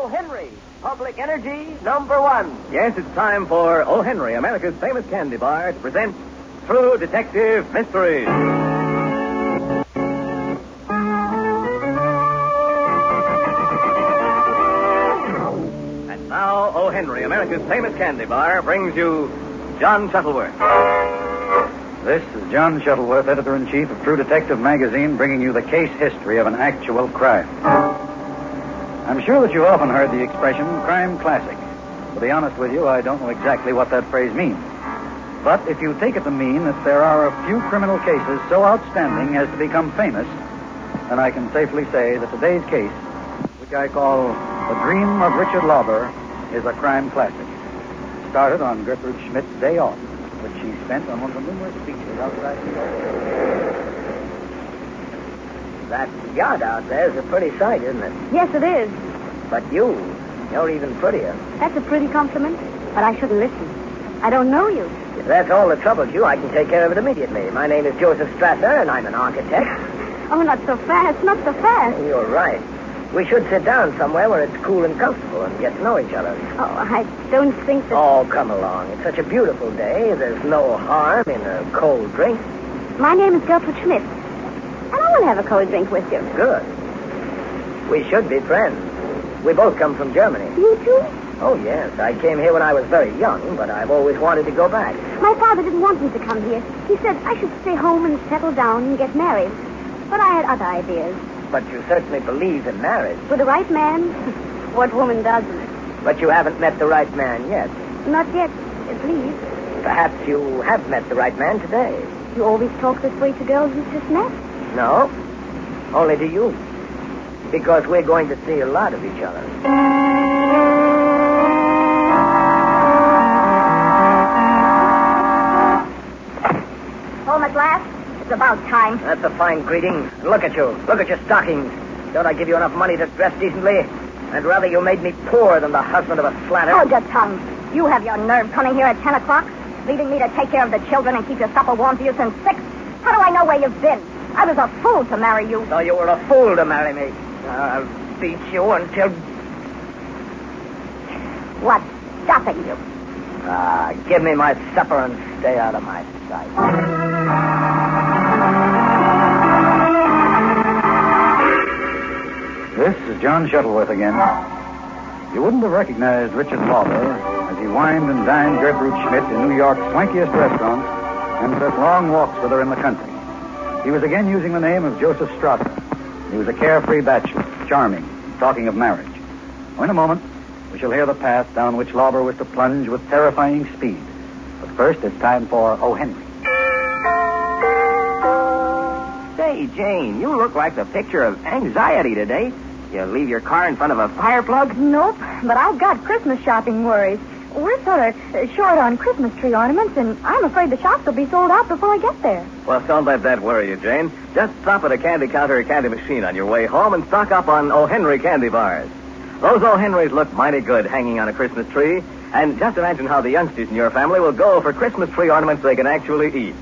O. Henry, Public Energy number one. Yes, it's time for O. Henry, America's famous candy bar, to present True Detective Mysteries. And now, O. Henry, America's famous candy bar, brings you John Shuttleworth. This is John Shuttleworth, editor in chief of True Detective magazine, bringing you the case history of an actual crime. I'm sure that you've often heard the expression crime classic. To be honest with you, I don't know exactly what that phrase means. But if you take it to mean that there are a few criminal cases so outstanding as to become famous, then I can safely say that today's case, which I call The Dream of Richard Lauber, is a crime classic. It started on Gertrude Schmidt's day off, which she spent on one of the numerous beaches outside New York. That yacht out there is a pretty sight, isn't it? Yes, it is. But you, you're even prettier. That's a pretty compliment, but I shouldn't listen. I don't know you. If that's all that troubles you, I can take care of it immediately. My name is Joseph Strasser, and I'm an architect. Oh, not so fast, not so fast. Oh, you're right. We should sit down somewhere where it's cool and comfortable and get to know each other. Oh, I don't think that. Oh, come along. It's such a beautiful day. There's no harm in a cold drink. My name is Gertrude Schmidt. And I will have a cold drink with you. Good. We should be friends. We both come from Germany. You too? Oh, yes. I came here when I was very young, but I've always wanted to go back. My father didn't want me to come here. He said I should stay home and settle down and get married. But I had other ideas. But you certainly believe in marriage. With the right man, what woman doesn't? But you haven't met the right man yet. Not yet, at least. Perhaps you have met the right man today. You always talk this way to girls you've just met? No, only to you. Because we're going to see a lot of each other. Home at last? It's about time. That's a fine greeting. Look at you. Look at your stockings. Don't I give you enough money to dress decently? I'd rather you made me poor than the husband of a slatter. Hold your tongue. You have your nerve coming here at 10 o'clock, leaving me to take care of the children and keep your supper warm for you since 6. How do I know where you've been? I was a fool to marry you. So you were a fool to marry me. I'll beat you until. What's stopping you? Ah, give me my supper and stay out of my sight. This is John Shuttleworth again. You wouldn't have recognized Richard Lauber as he wined and dined Gertrude Schmidt in New York's swankiest restaurants and took long walks with her in the country. He was again using the name of Joseph Strasser. He was a carefree bachelor, charming, talking of marriage. Well, in a moment, we shall hear the path down which Lauber was to plunge with terrifying speed. But first, it's time for O. Henry. Say, Jane, you look like the picture of anxiety today. You leave your car in front of a fire plug? Nope, but I've got Christmas shopping worries. We're sort of short on Christmas tree ornaments, and I'm afraid the shops will be sold out before I get there. Well, don't let that worry you, Jane. Just stop at a candy counter or candy machine on your way home and stock up on O. Henry candy bars. Those O. Henrys look mighty good hanging on a Christmas tree. And just imagine how the youngsters in your family will go for Christmas tree ornaments they can actually eat.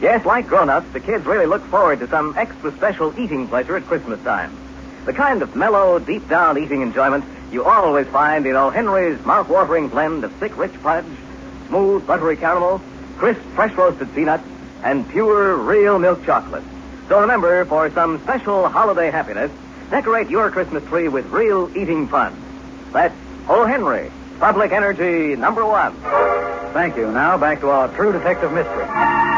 Yes, like grown-ups, the kids really look forward to some extra special eating pleasure at Christmas time. The kind of mellow, deep-down eating enjoyment you always find in O. Henry's mouth-watering blend of thick, rich fudge, smooth, buttery caramel, crisp, fresh-roasted peanuts, and pure, real milk chocolate. So remember, for some special holiday happiness, decorate your Christmas tree with real eating fun. That's O. Henry, Public Energy number one. Thank you. Now back to our true detective mystery.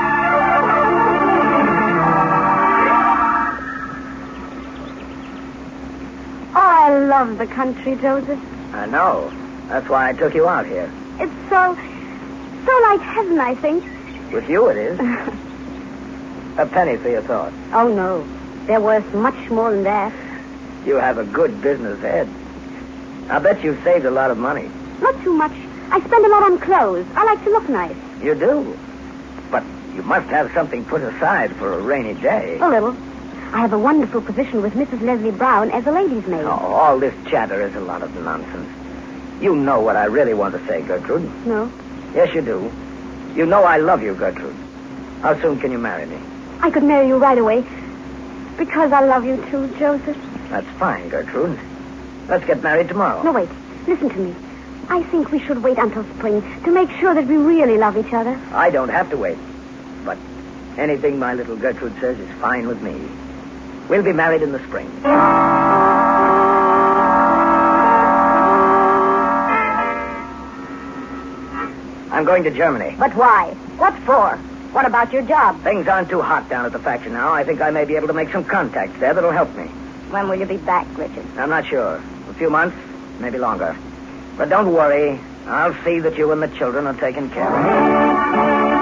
Love the country, Joseph. I know. That's why I took you out here. It's so, so like heaven, I think. With you, it is. a penny for your thought. Oh, no. They're worth much more than that. You have a good business head. I bet you've saved a lot of money. Not too much. I spend a lot on clothes. I like to look nice. You do. But you must have something put aside for a rainy day. A little. I have a wonderful position with Mrs. Leslie Brown as a lady's maid. Oh, all this chatter is a lot of nonsense. You know what I really want to say, Gertrude. No. Yes, you do. You know I love you, Gertrude. How soon can you marry me? I could marry you right away. Because I love you too, Joseph. That's fine, Gertrude. Let's get married tomorrow. No, wait. Listen to me. I think we should wait until spring to make sure that we really love each other. I don't have to wait. But anything my little Gertrude says is fine with me. We'll be married in the spring. I'm going to Germany. But why? What for? What about your job? Things aren't too hot down at the factory now. I think I may be able to make some contacts there that'll help me. When will you be back, Richard? I'm not sure. A few months, maybe longer. But don't worry. I'll see that you and the children are taken care of.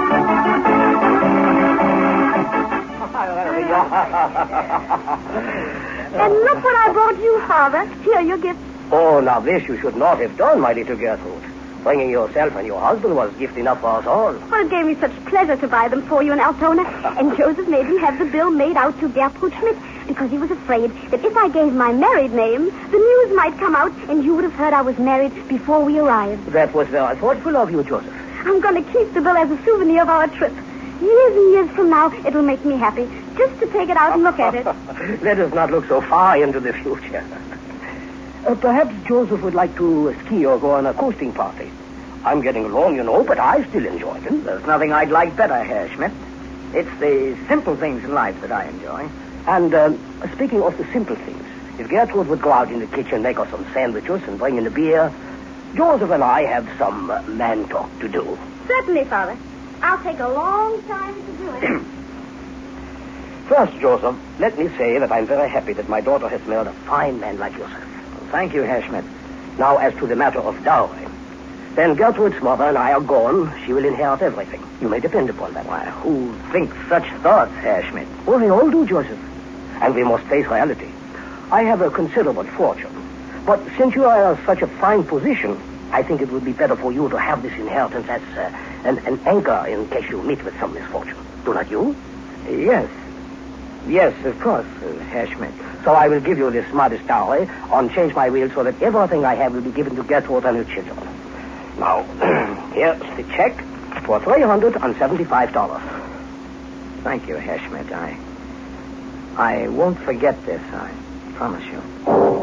And look what I brought you, Father. Here, your gift. Oh, now this you should not have done, my little Gertrude. Bringing yourself and your husband was gift enough for us all. Well, it gave me such pleasure to buy them for you in Altona. And Joseph made me have the bill made out to Gertrude Schmidt because he was afraid that if I gave my married name, the news might come out and you would have heard I was married before we arrived. That was very thoughtful of you, Joseph. I'm going to keep the bill as a souvenir of our trip. Years and years from now, it'll make me happy just to take it out and look at it. Let us not look so far into the future. Uh, perhaps Joseph would like to ski or go on a coasting party. I'm getting along, you know, but I still enjoy them. There's nothing I'd like better, Herr Schmidt. It's the simple things in life that I enjoy. And um, speaking of the simple things, if Gertrude would go out in the kitchen, make us some sandwiches, and bring in a beer, Joseph and I have some uh, man talk to do. Certainly, Father. I'll take a long time to do it. First, Joseph, let me say that I'm very happy that my daughter has married a fine man like yourself. Thank you, Herr Schmidt. Now, as to the matter of dowry. Then Gertrude's mother and I are gone, she will inherit everything. You may depend upon that. Why, who thinks such thoughts, Herr Schmidt? Well, we all do, Joseph. And we must face reality. I have a considerable fortune. But since you are in such a fine position, I think it would be better for you to have this inheritance as uh, an, an anchor in case you meet with some misfortune. Do not you? Yes. Yes, of course, uh, Herr Schmidt. So I will give you this modest dowry on change my will so that everything I have will be given to Gertrude and her children. Now, here's the check for $375. Thank you, Schmidt. I, I won't forget this, I promise you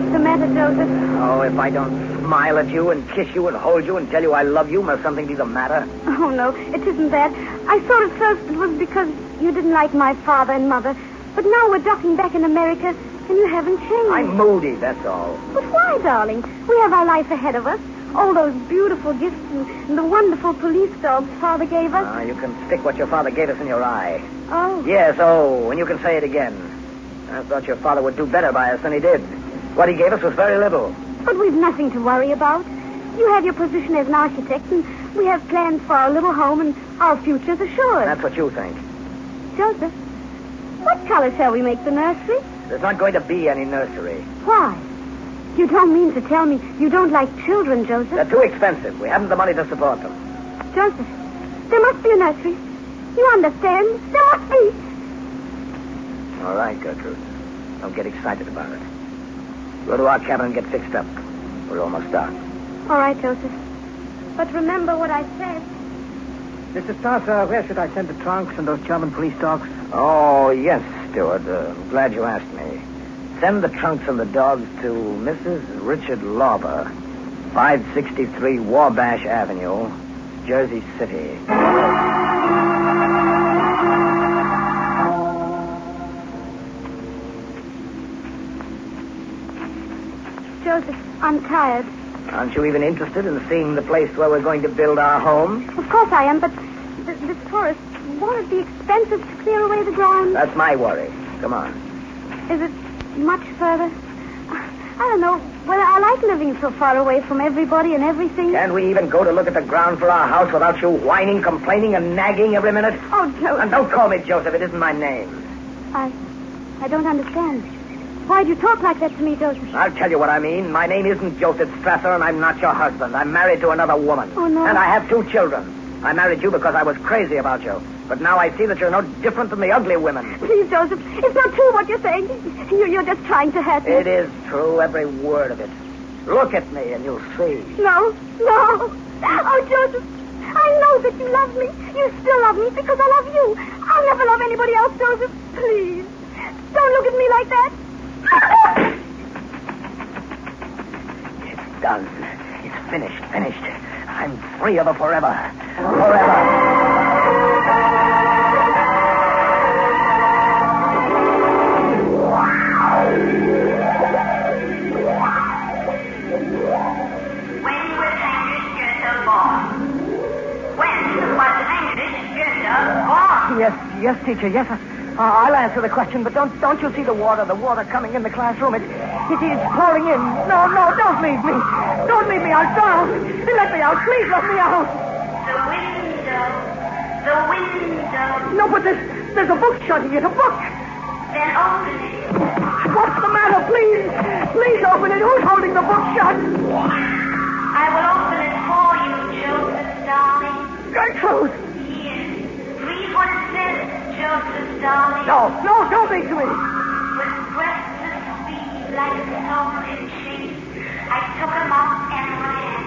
what's the matter, Joseph? Oh, if I don't smile at you and kiss you and hold you and tell you I love you, must something be the matter? Oh, no, it isn't that. I thought at first it was because you didn't like my father and mother. But now we're docking back in America, and you haven't changed. I'm moody, that's all. But why, darling? We have our life ahead of us. All those beautiful gifts and, and the wonderful police dogs Father gave us. Ah, you can stick what your father gave us in your eye. oh. Yes, oh, and you can say it again. I thought your father would do better by us than he did. What he gave us was very little. But we've nothing to worry about. You have your position as an architect, and we have plans for our little home, and our future's assured. That's what you think. Joseph, what color shall we make the nursery? There's not going to be any nursery. Why? You don't mean to tell me you don't like children, Joseph? They're too expensive. We haven't the money to support them. Joseph, there must be a nursery. You understand? There must be. All right, Gertrude. Don't get excited about it. Go to our cabin and get fixed up. We're almost done. All right, Joseph. But remember what I said. Mr. Strasser, where should I send the trunks and those German police dogs? Oh, yes, Stewart. Uh, I'm glad you asked me. Send the trunks and the dogs to Mrs. Richard Lauber, 563 Wabash Avenue, Jersey City. Joseph, I'm tired. Aren't you even interested in seeing the place where we're going to build our home? Of course I am, but th- this forest, won't it be expensive to clear away the ground? That's my worry. Come on. Is it much further? I don't know. Well, I like living so far away from everybody and everything. Can we even go to look at the ground for our house without you whining, complaining, and nagging every minute? Oh, And don't call me Joseph. It isn't my name. I, I don't understand. Why'd you talk like that to me, Joseph? I'll tell you what I mean. My name isn't Joseph Strasser, and I'm not your husband. I'm married to another woman. Oh, no. And I have two children. I married you because I was crazy about you. But now I see that you're no different than the ugly women. Please, Joseph, it's not true what you're saying. You, you're just trying to hurt me. It is true, every word of it. Look at me and you'll see. No, no. Oh, Joseph, I know that you love me. You still love me because I love you. I'll never love anybody else, Joseph. Please, don't look at me like that. It's done. It's finished, finished. I'm free of her forever. Forever. When was Heinrich Goethe born? When was Heinrich Goethe born? Yes, yes, teacher, yes. I'll answer the question, but don't don't you see the water, the water coming in the classroom? It, it is pouring in. No, no, don't leave me. Don't leave me out. Don't. Let me out. Please let me out. The window. The window. No, but there's, there's a book shutting it, a book. Then open it. What's the matter? Please, please open it. Who's holding the book shut? I will open it for you, Joseph, darling. Gertrude. Here. Read what it says, Joseph, darling. No, no, don't to me. With breathless speed, like a soul in chase, I took him up and ran.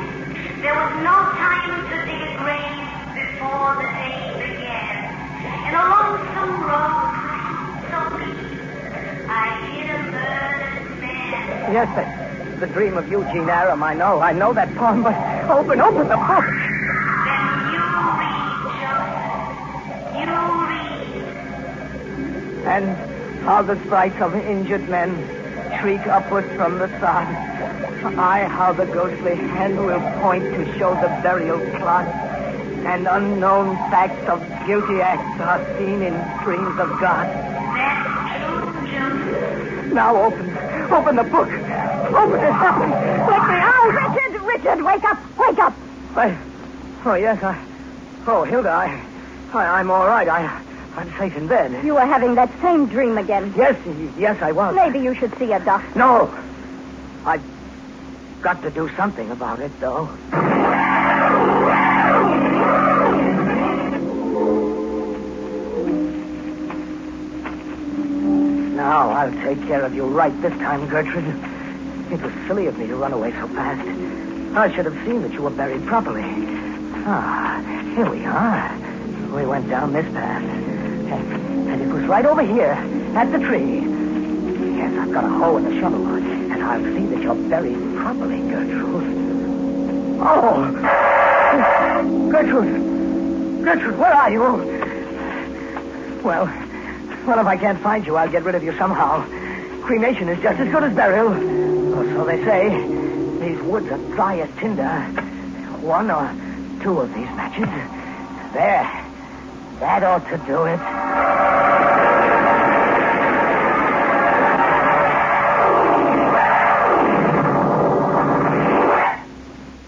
There was no time to dig a grave before the day began. In a lonesome road, so deep, I hit a murdered man. Yes, the, the dream of Eugene Aram. I know, I know that poem, but open, open the book. And how the sprites of injured men shriek upward from the sod. Aye, how the ghostly hand will point to show the burial plot, And unknown facts of guilty acts are seen in dreams of God. That's true, Joseph. Now open, open the book. Open it, open. Let me out. Richard, Richard, wake up, wake up. I, oh, yes, I, oh, Hilda, I, I, I'm all right. I, I'm safe in bed. You were having that same dream again. Yes, yes, I was. Maybe you should see a doctor. No. I've got to do something about it, though. Now I'll take care of you right this time, Gertrude. It was silly of me to run away so fast. I should have seen that you were buried properly. Ah, here we are. We went down this path. And, it was right over here, at the tree. Yes, I've got a hoe and a shovel, and I'll see that you're buried properly, Gertrude. Oh! Gertrude! Gertrude, where are you? Well, well, if I can't find you, I'll get rid of you somehow. Cremation is just as good as burial. Or so they say. These woods are dry as tinder. One or two of these matches. There. That ought to do it.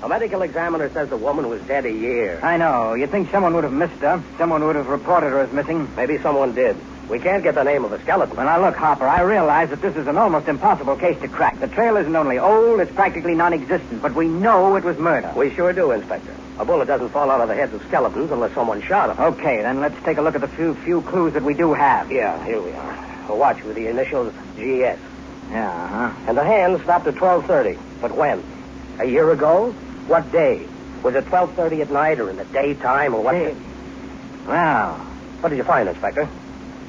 A medical examiner says the woman was dead a year. I know. You'd think someone would have missed her. Someone would have reported her as missing. Maybe someone did. We can't get the name of the skeleton. Well, now, look, Hopper, I realize that this is an almost impossible case to crack. The trail isn't only old, it's practically non-existent, but we know it was murder. We sure do, Inspector. A bullet doesn't fall out of the heads of skeletons unless someone shot him. Okay, then let's take a look at the few few clues that we do have. Yeah, here we are. A watch with the initials GS. Yeah, uh-huh. And the hand stopped at 12.30. But when? A year ago? What day? Was it 12.30 at night or in the daytime or what? Well, What did you find, Inspector?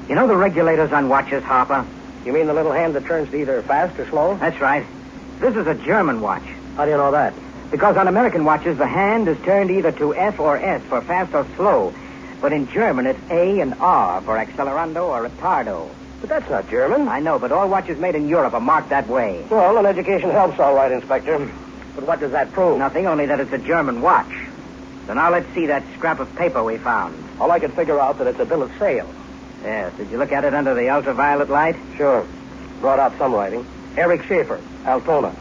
you know the regulators on watches, Harper? You mean the little hand that turns to either fast or slow? That's right. This is a German watch. How do you know that? Because on American watches, the hand is turned either to F or S for fast or slow. But in German, it's A and R for accelerando or retardo. But that's not German. I know, but all watches made in Europe are marked that way. Well, an education helps, all right, Inspector. But what does that prove? Nothing, only that it's a German watch. So now let's see that scrap of paper we found. All I can figure out that it's a bill of sale. Yes, did you look at it under the ultraviolet light? Sure. Brought out some writing. Eric Schaefer, Altona.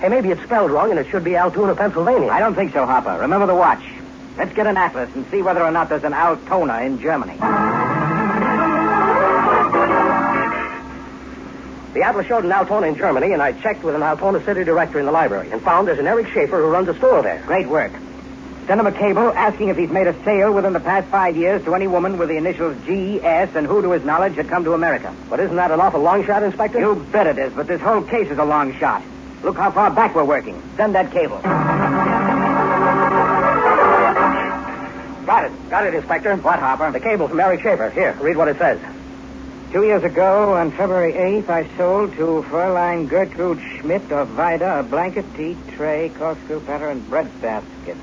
Hey, maybe it's spelled wrong and it should be Altoona, Pennsylvania. I don't think so, Hopper. Remember the watch. Let's get an atlas and see whether or not there's an Altona in Germany. The atlas showed an Altona in Germany, and I checked with an Altona city director in the library and found there's an Eric Schaefer who runs a store there. Great work. Send him a cable asking if he's made a sale within the past five years to any woman with the initials G, S, and who, to his knowledge, had come to America. But isn't that an awful long shot, Inspector? You bet it is, but this whole case is a long shot. Look how far back we're working. Send that cable. Got it. Got it, Inspector. What, Harper? The cable from Mary Schaefer. Here, read what it says. Two years ago, on February 8th, I sold to Fräulein Gertrude Schmidt of Vida a blanket, tea tray, corkscrew platter, and bread basket.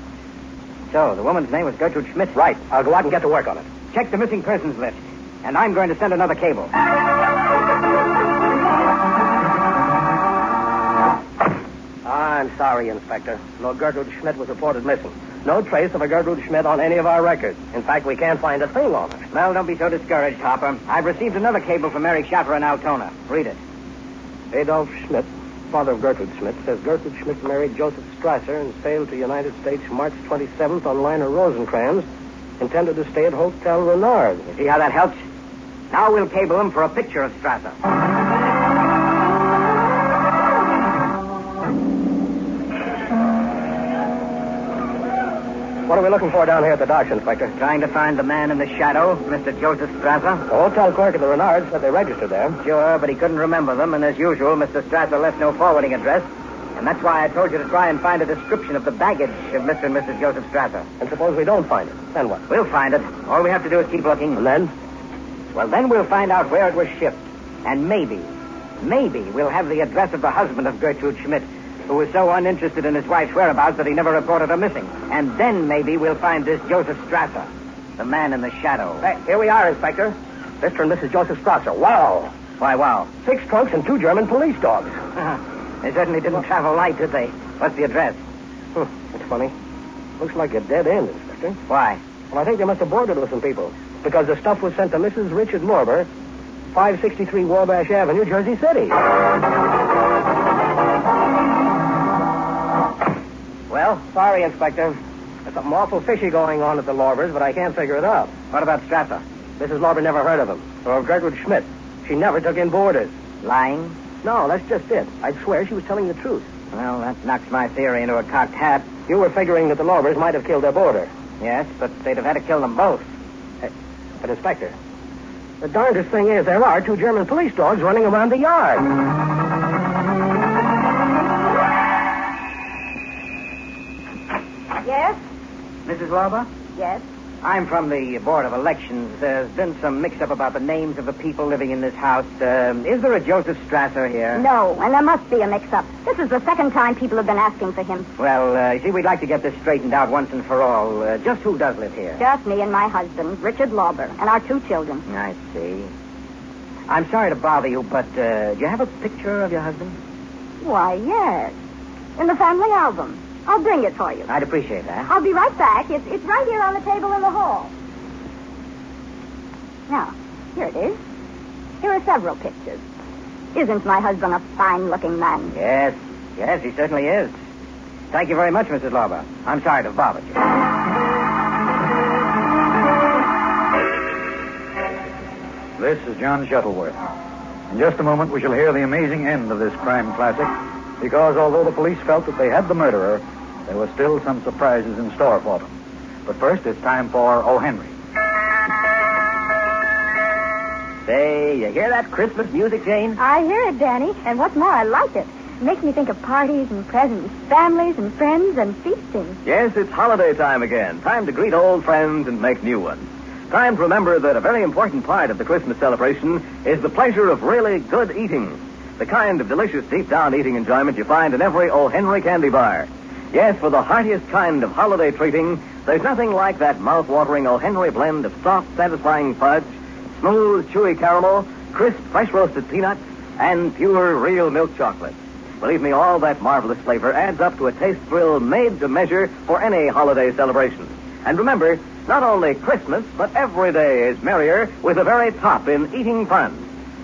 So, the woman's name was Gertrude Schmidt? Right. I'll go out and get to work on it. Check the missing persons list. And I'm going to send another cable. I'm sorry, Inspector. No Gertrude Schmidt was reported missing. No trace of a Gertrude Schmidt on any of our records. In fact, we can't find a thing on her. Well, don't be so discouraged, Hopper. I've received another cable from Mary Schaefer in Altona. Read it. Adolf Schmidt, father of Gertrude Schmidt, says Gertrude Schmidt married Joseph Strasser and sailed to United States March 27th on liner Rosencrantz, intended to stay at Hotel Renard. You see how that helps? Now we'll cable him for a picture of Strasser. We looking for down here at the docks, Inspector? Trying to find the man in the shadow, Mr. Joseph Strasser. The hotel clerk at the Renard said they registered there. Sure, but he couldn't remember them, and as usual, Mr. Strasser left no forwarding address. And that's why I told you to try and find a description of the baggage of Mr. and Mrs. Joseph Strasser. And suppose we don't find it. Then what? We'll find it. All we have to do is keep looking. And then? Well, then we'll find out where it was shipped. And maybe, maybe we'll have the address of the husband of Gertrude Schmidt, who was so uninterested in his wife's whereabouts that he never reported her missing. And then maybe we'll find this Joseph Strasser, the man in the shadow. Hey, here we are, Inspector. Mr. and Mrs. Joseph Strasser. Wow. Why, wow. Six trunks and two German police dogs. they certainly didn't travel light, did they? What's the address? Hmm, it's funny. Looks like a dead end, Inspector. Why? Well, I think they must have boarded with some people. Because the stuff was sent to Mrs. Richard Lauber, 563 Wabash Avenue, Jersey City. Well, sorry, Inspector. There's something awful fishy going on at the Laubers, but I can't figure it out. What about Strasser? Mrs. Lauber never heard of him. Or of Gertrude Schmidt. She never took in boarders. Lying? No, that's just it. I'd swear she was telling the truth. Well, that knocks my theory into a cocked hat. You were figuring that the Laubers might have killed their boarder. Yes, but they'd have had to kill them both. Hey, but, Inspector, the darndest thing is there are two German police dogs running around the yard. Yes? Mrs. Lauber? Yes. I'm from the Board of Elections. There's been some mix-up about the names of the people living in this house. Um, is there a Joseph Strasser here? No, and there must be a mix-up. This is the second time people have been asking for him. Well, uh, you see, we'd like to get this straightened out once and for all. Uh, just who does live here? Just me and my husband, Richard Lauber, and our two children. I see. I'm sorry to bother you, but uh, do you have a picture of your husband? Why, yes. In the family album. I'll bring it for you. I'd appreciate that. I'll be right back. It's, it's right here on the table in the hall. Now, here it is. Here are several pictures. Isn't my husband a fine-looking man? Yes, yes, he certainly is. Thank you very much, Mrs. Lauber. I'm sorry to have bothered you. This is John Shuttleworth. In just a moment, we shall hear the amazing end of this crime classic, because although the police felt that they had the murderer, there were still some surprises in store for them. But first, it's time for O. Henry. Say, you hear that Christmas music, Jane? I hear it, Danny, and what's more, I like it. It makes me think of parties and presents, families and friends and feasting. Yes, it's holiday time again. Time to greet old friends and make new ones. Time to remember that a very important part of the Christmas celebration is the pleasure of really good eating. The kind of delicious deep down eating enjoyment you find in every O. Henry candy bar. Yes, for the heartiest kind of holiday treating, there's nothing like that mouth-watering O. Henry blend of soft, satisfying fudge, smooth, chewy caramel, crisp, fresh roasted peanuts, and pure, real milk chocolate. Believe me, all that marvelous flavor adds up to a taste thrill made to measure for any holiday celebration. And remember, not only Christmas, but every day is merrier with the very top in eating fun.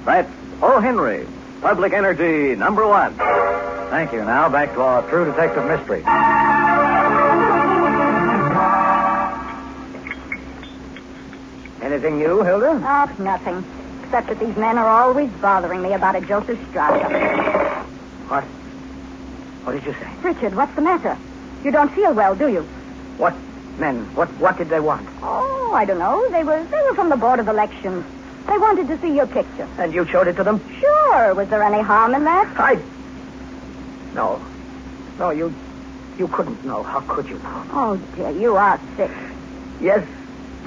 That's O. Henry, Public Energy number one. Thank you. Now, back to our true detective mystery. Anything new, Hilda? Oh, nothing. Except that these men are always bothering me about a Joseph Strasser. What? What did you say? Richard, what's the matter? You don't feel well, do you? What men? What what did they want? Oh, I don't know. They were they were from the Board of Elections. They wanted to see your picture. And you showed it to them? Sure. Was there any harm in that? I. No. No, you you couldn't know. How could you? Oh, dear, you are sick. Yes,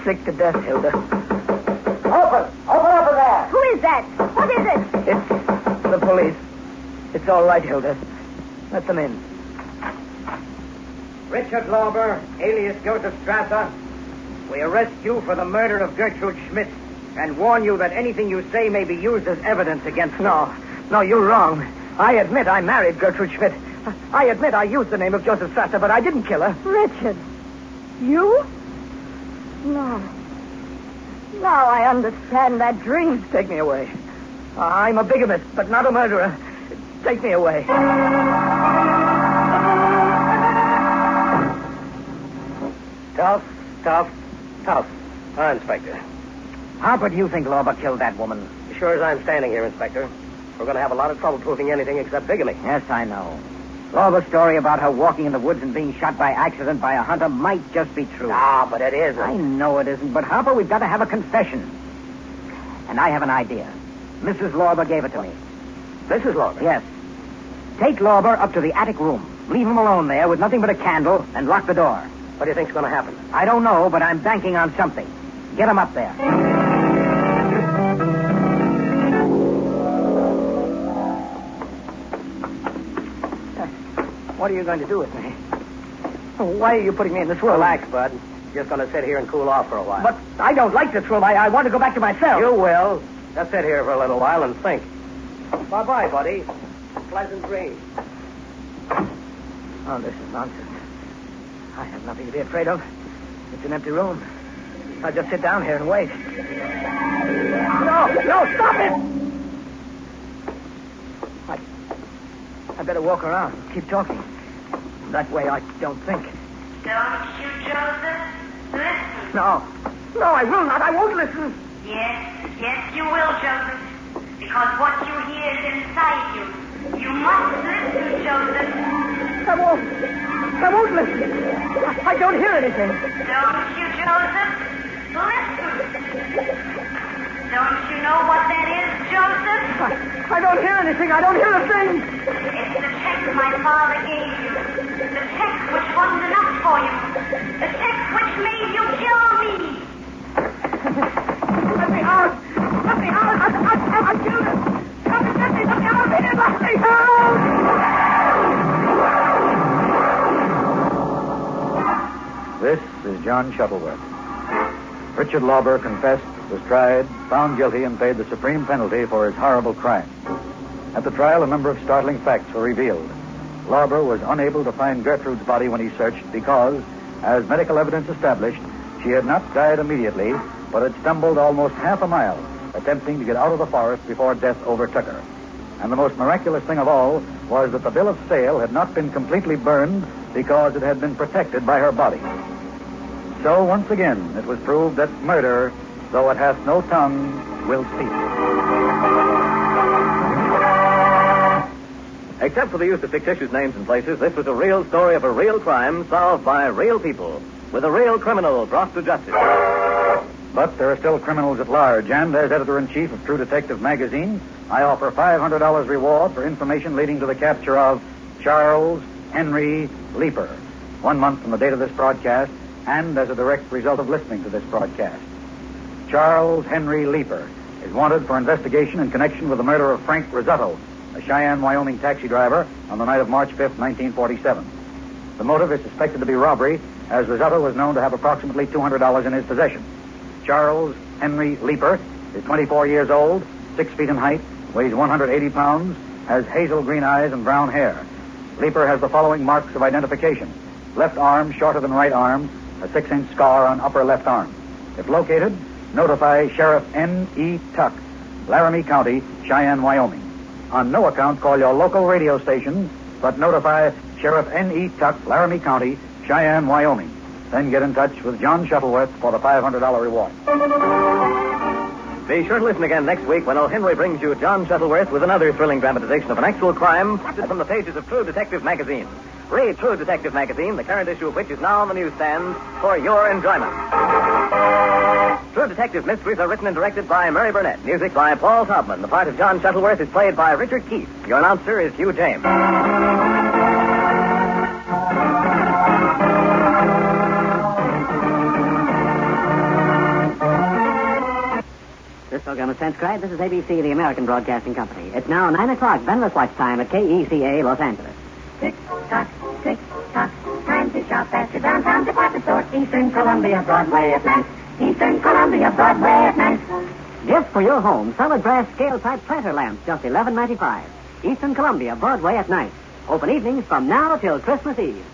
sick to death, Hilda. Open! Open up there! Who is that? What is it? It's the police. It's all right, Hilda. Let them in. Richard Lauber, alias Joseph Strasser, we arrest you for the murder of Gertrude Schmidt and warn you that anything you say may be used as evidence against you. No, no, you're wrong. I admit I married Gertrude Schmidt. I admit I used the name of Joseph Strasser, but I didn't kill her. Richard. You? No. Now I understand that dream. Take me away. I'm a bigamist, but not a murderer. Take me away. Tough, tough, tough. Ah, Inspector. Harper, do you think Lauber killed that woman? Sure as I'm standing here, Inspector, we're going to have a lot of trouble proving anything except bigamy. Yes, I know. Lauber's story about her walking in the woods and being shot by accident by a hunter might just be true. Ah, but it isn't. I know it isn't, but Harper, we've got to have a confession. And I have an idea. Mrs. Lauber gave it to me. Mrs. Lauber? Yes. Take Lauber up to the attic room. Leave him alone there with nothing but a candle and lock the door. What do you think's going to happen? I don't know, but I'm banking on something. Get him up there. What are you going to do with me? Why are you putting me in this room? Relax, Bud. Just going to sit here and cool off for a while. But I don't like this room. I, I want to go back to my cell. You will. Just sit here for a little while and think. Bye-bye, buddy. Pleasant dreams. Oh, this is nonsense. I have nothing to be afraid of. It's an empty room. I'll just sit down here and wait. No, no, stop it! I, I better walk around. Keep talking. That way I don't think. Don't you, Joseph? Listen. No. No, I will not. I won't listen. Yes, yes, you will, Joseph. Because what you hear is inside you. You must listen, Joseph. I won't. I won't listen. I, I don't hear anything. Don't you, Joseph? Listen. Don't you know what that is, Joseph? I, I don't hear anything. I don't hear a thing. It's the check my father gave you. The check which wasn't enough for you. The check which made you kill me. Let me out! Let me out! I, I, I, I killed him! Let me, let me, let me out of here! Let me out! This is John Shuttleworth. Richard Lauber confessed, was tried, found guilty, and paid the supreme penalty for his horrible crime. At the trial, a number of startling facts were revealed. Lauber was unable to find Gertrude's body when he searched because, as medical evidence established, she had not died immediately, but had stumbled almost half a mile, attempting to get out of the forest before death overtook her. And the most miraculous thing of all was that the bill of sale had not been completely burned because it had been protected by her body. So once again, it was proved that murder, though it hath no tongue, will speak. Except for the use of fictitious names and places, this was a real story of a real crime solved by real people, with a real criminal brought to justice. But there are still criminals at large, and as editor in chief of True Detective magazine, I offer $500 reward for information leading to the capture of Charles Henry Leeper, one month from the date of this broadcast, and as a direct result of listening to this broadcast. Charles Henry Leeper is wanted for investigation in connection with the murder of Frank Risotto, a Cheyenne, Wyoming taxi driver, on the night of March 5th, 1947. The motive is suspected to be robbery, as Risotto was known to have approximately $200 in his possession. Charles Henry Leeper is 24 years old, 6 feet in height, weighs 180 pounds, has hazel green eyes and brown hair. Leeper has the following marks of identification. Left arm shorter than right arm, a six-inch scar on upper left arm. If located, notify Sheriff N.E. Tuck, Laramie County, Cheyenne, Wyoming. On no account call your local radio station, but notify Sheriff N.E. Tuck, Laramie County, Cheyenne, Wyoming. Then get in touch with John Shuttleworth for the $500 reward. Be sure to listen again next week when O. Henry brings you John Shuttleworth with another thrilling dramatization of an actual crime from the pages of True Detective magazine. Read True Detective magazine, the current issue of which is now on the newsstand for your enjoyment. True Detective Mysteries are written and directed by Murray Burnett. Music by Paul Taubman. The part of John Shuttleworth is played by Richard Keith. Your announcer is Hugh James. This program is transcribed. This is ABC, the American Broadcasting Company. It's now 9 o'clock, Benrus Watch Time at KECA, Los Angeles. Tick tock, tick tock. Time to shop at your downtown department store. Eastern Columbia Broadway at Ninth. Eastern Columbia Broadway at Ninth. Gift for your home, solid brass scale type planter lamps, just eleven ninety five. Eastern Columbia, Broadway at Ninth. Open evenings from now till Christmas Eve.